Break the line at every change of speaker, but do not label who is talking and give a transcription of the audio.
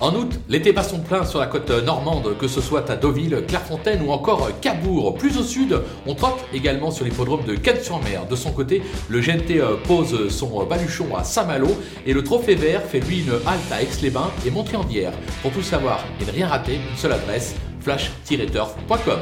En août, l'été bat son plein sur la côte normande, que ce soit à Deauville, Clairefontaine ou encore Cabourg. Plus au sud, on trotte également sur l'hippodrome de Cannes-sur-Mer. De son côté, le GNT euh, pose son baluchon à Saint-Malo et le Trophée Vert fait lui une halte à Aix-les-Bains et Montréandière. Pour tout savoir et ne rien rater, une seule adresse flash-turf.com.